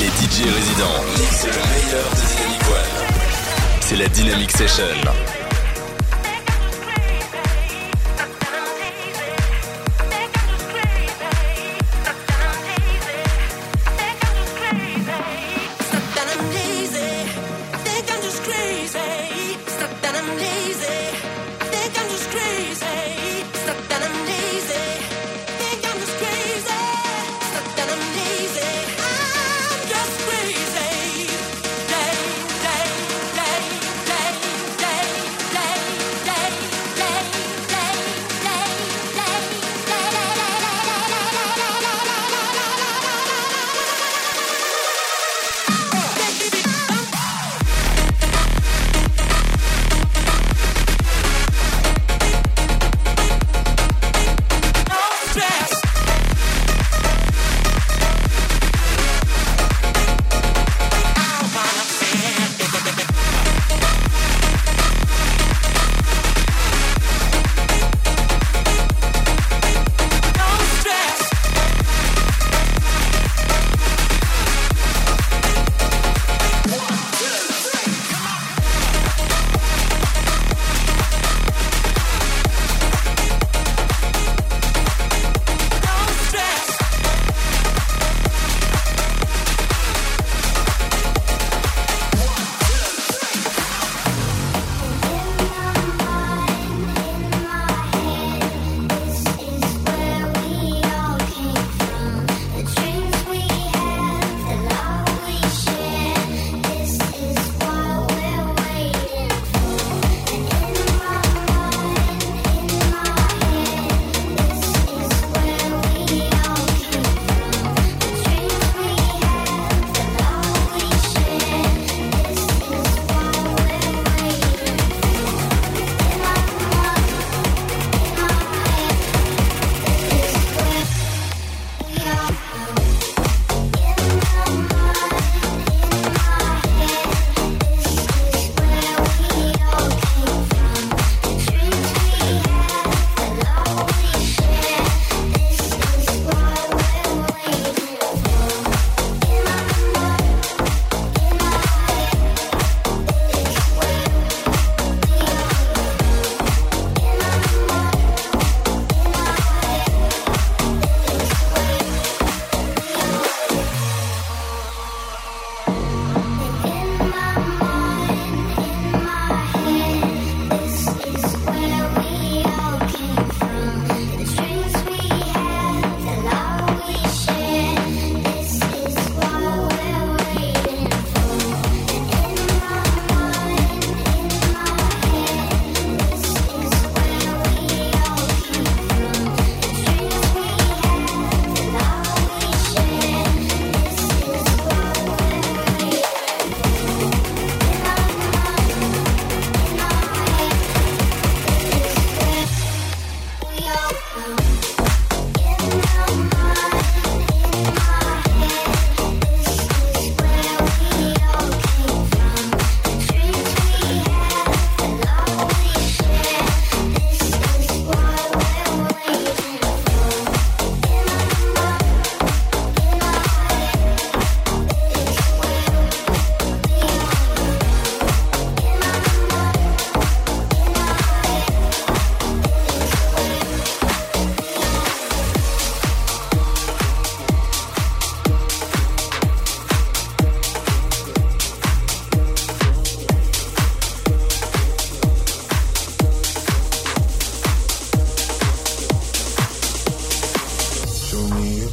Les DJ résidents, c'est le meilleur de Dynamic One. C'est la Dynamic Session.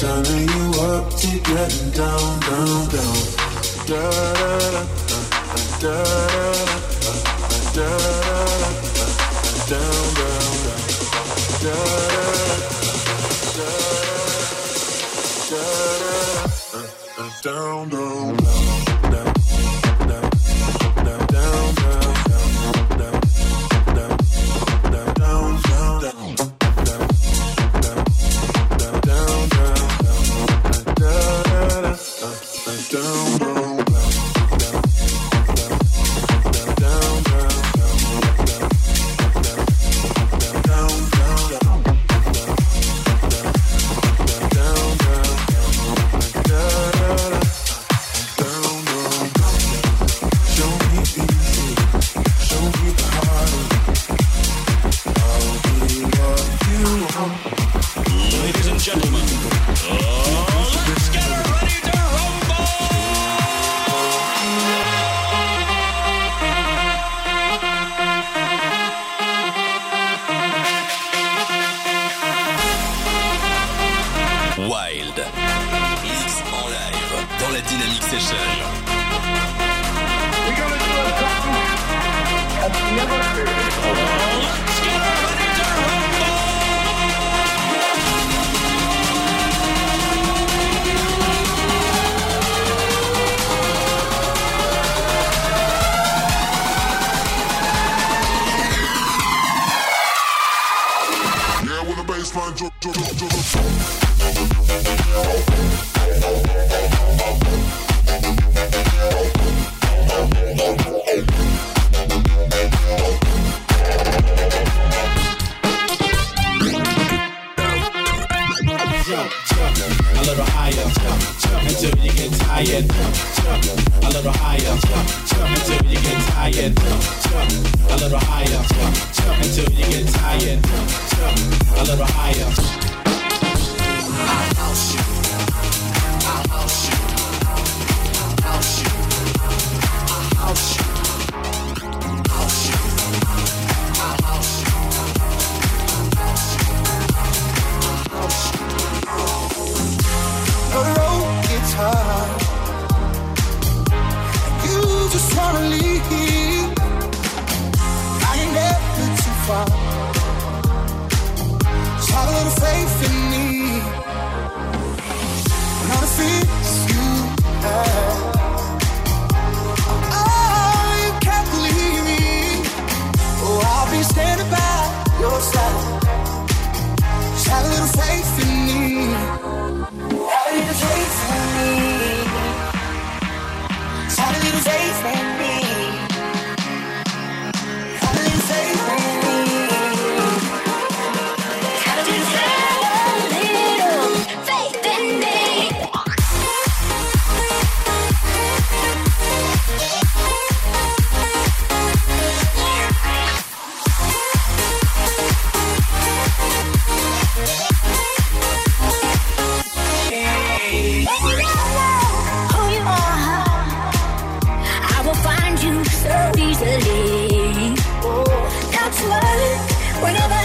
Turning you up to getting down, down, down. Da da da da da da da down, down, down. Da da da da da down, down, down. down whenever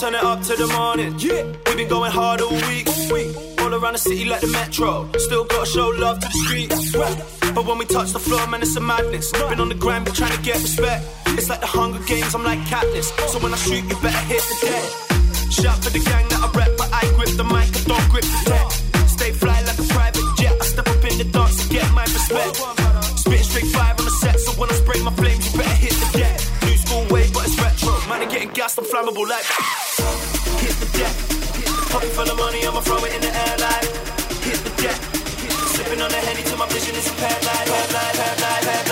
turn it up to the morning. Yeah, we've been going hard all week. All, all around the city like the metro. Still gotta show love to the streets. But when we touch the floor, man, it's a madness. Been on the grind, but trying to get respect. It's like the Hunger Games, I'm like Katniss. So when I shoot, you better hit the deck. Shout for the gang that I rep, but I grip the mic, I don't grip the deck. Stay flat I'm flammable like hit the deck. Pocket full of money, I'ma throw it in the air like hit the deck. Sipping on the henny till my vision is impaired like, like, like, like, like.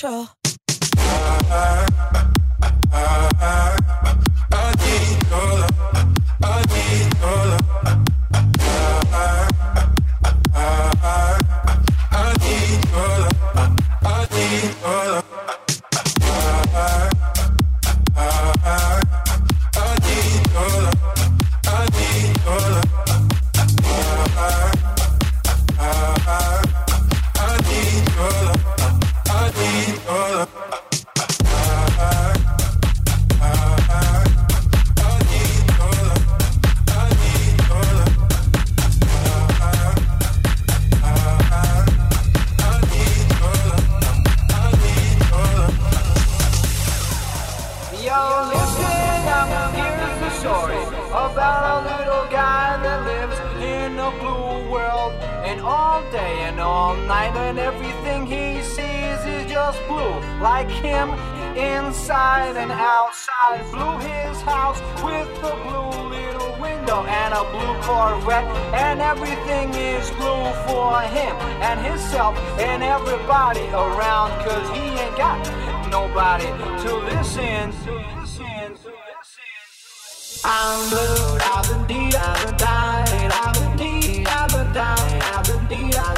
Adventure. story about a little guy that lives in a blue world. And all day and all night, and everything he sees is just blue, like him inside and outside. Blue his house with a blue little window and a blue Corvette, and everything is blue for him and himself and everybody around, cause he ain't got nobody to listen to. I'm blue. I've been deep, I've been dying. I've been deep, I've been dying. I've been deep, I've been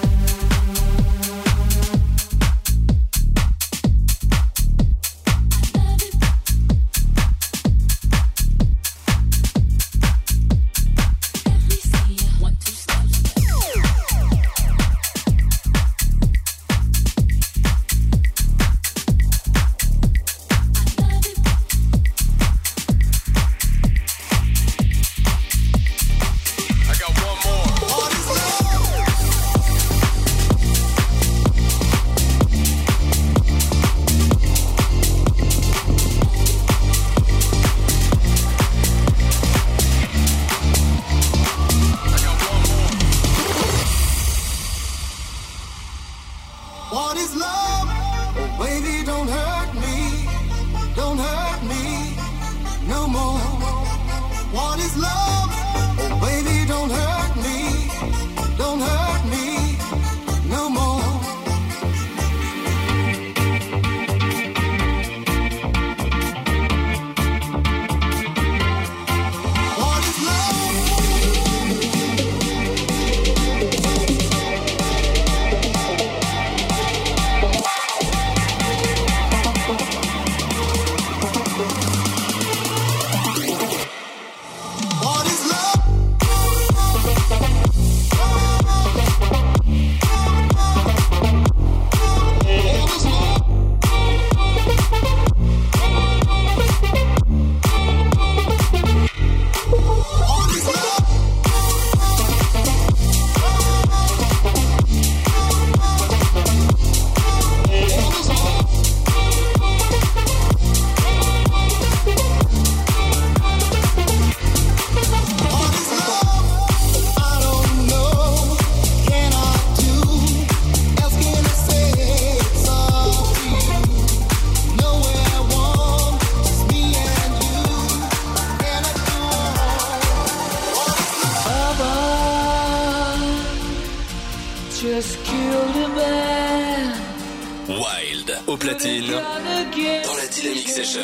platine dans la Dynamic Session.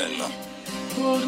Pulled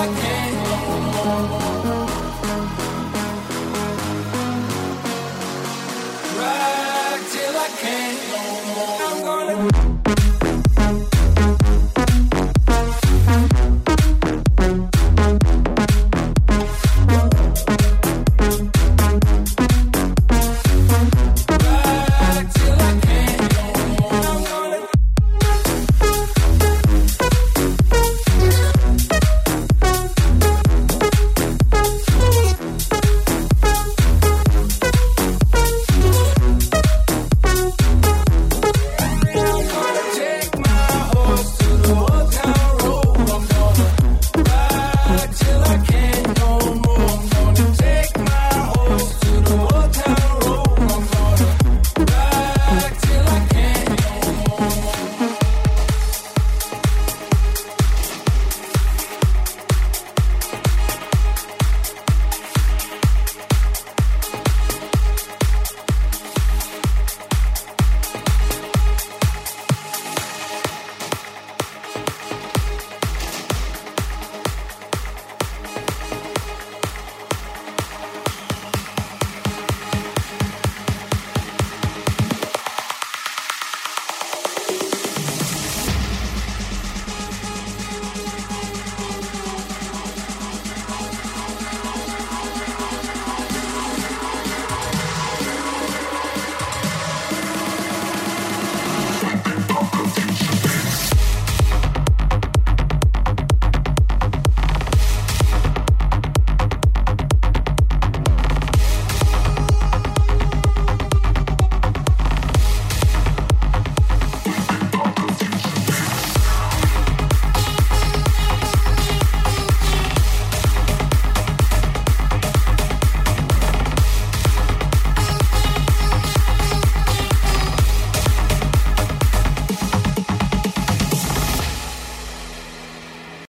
I can't.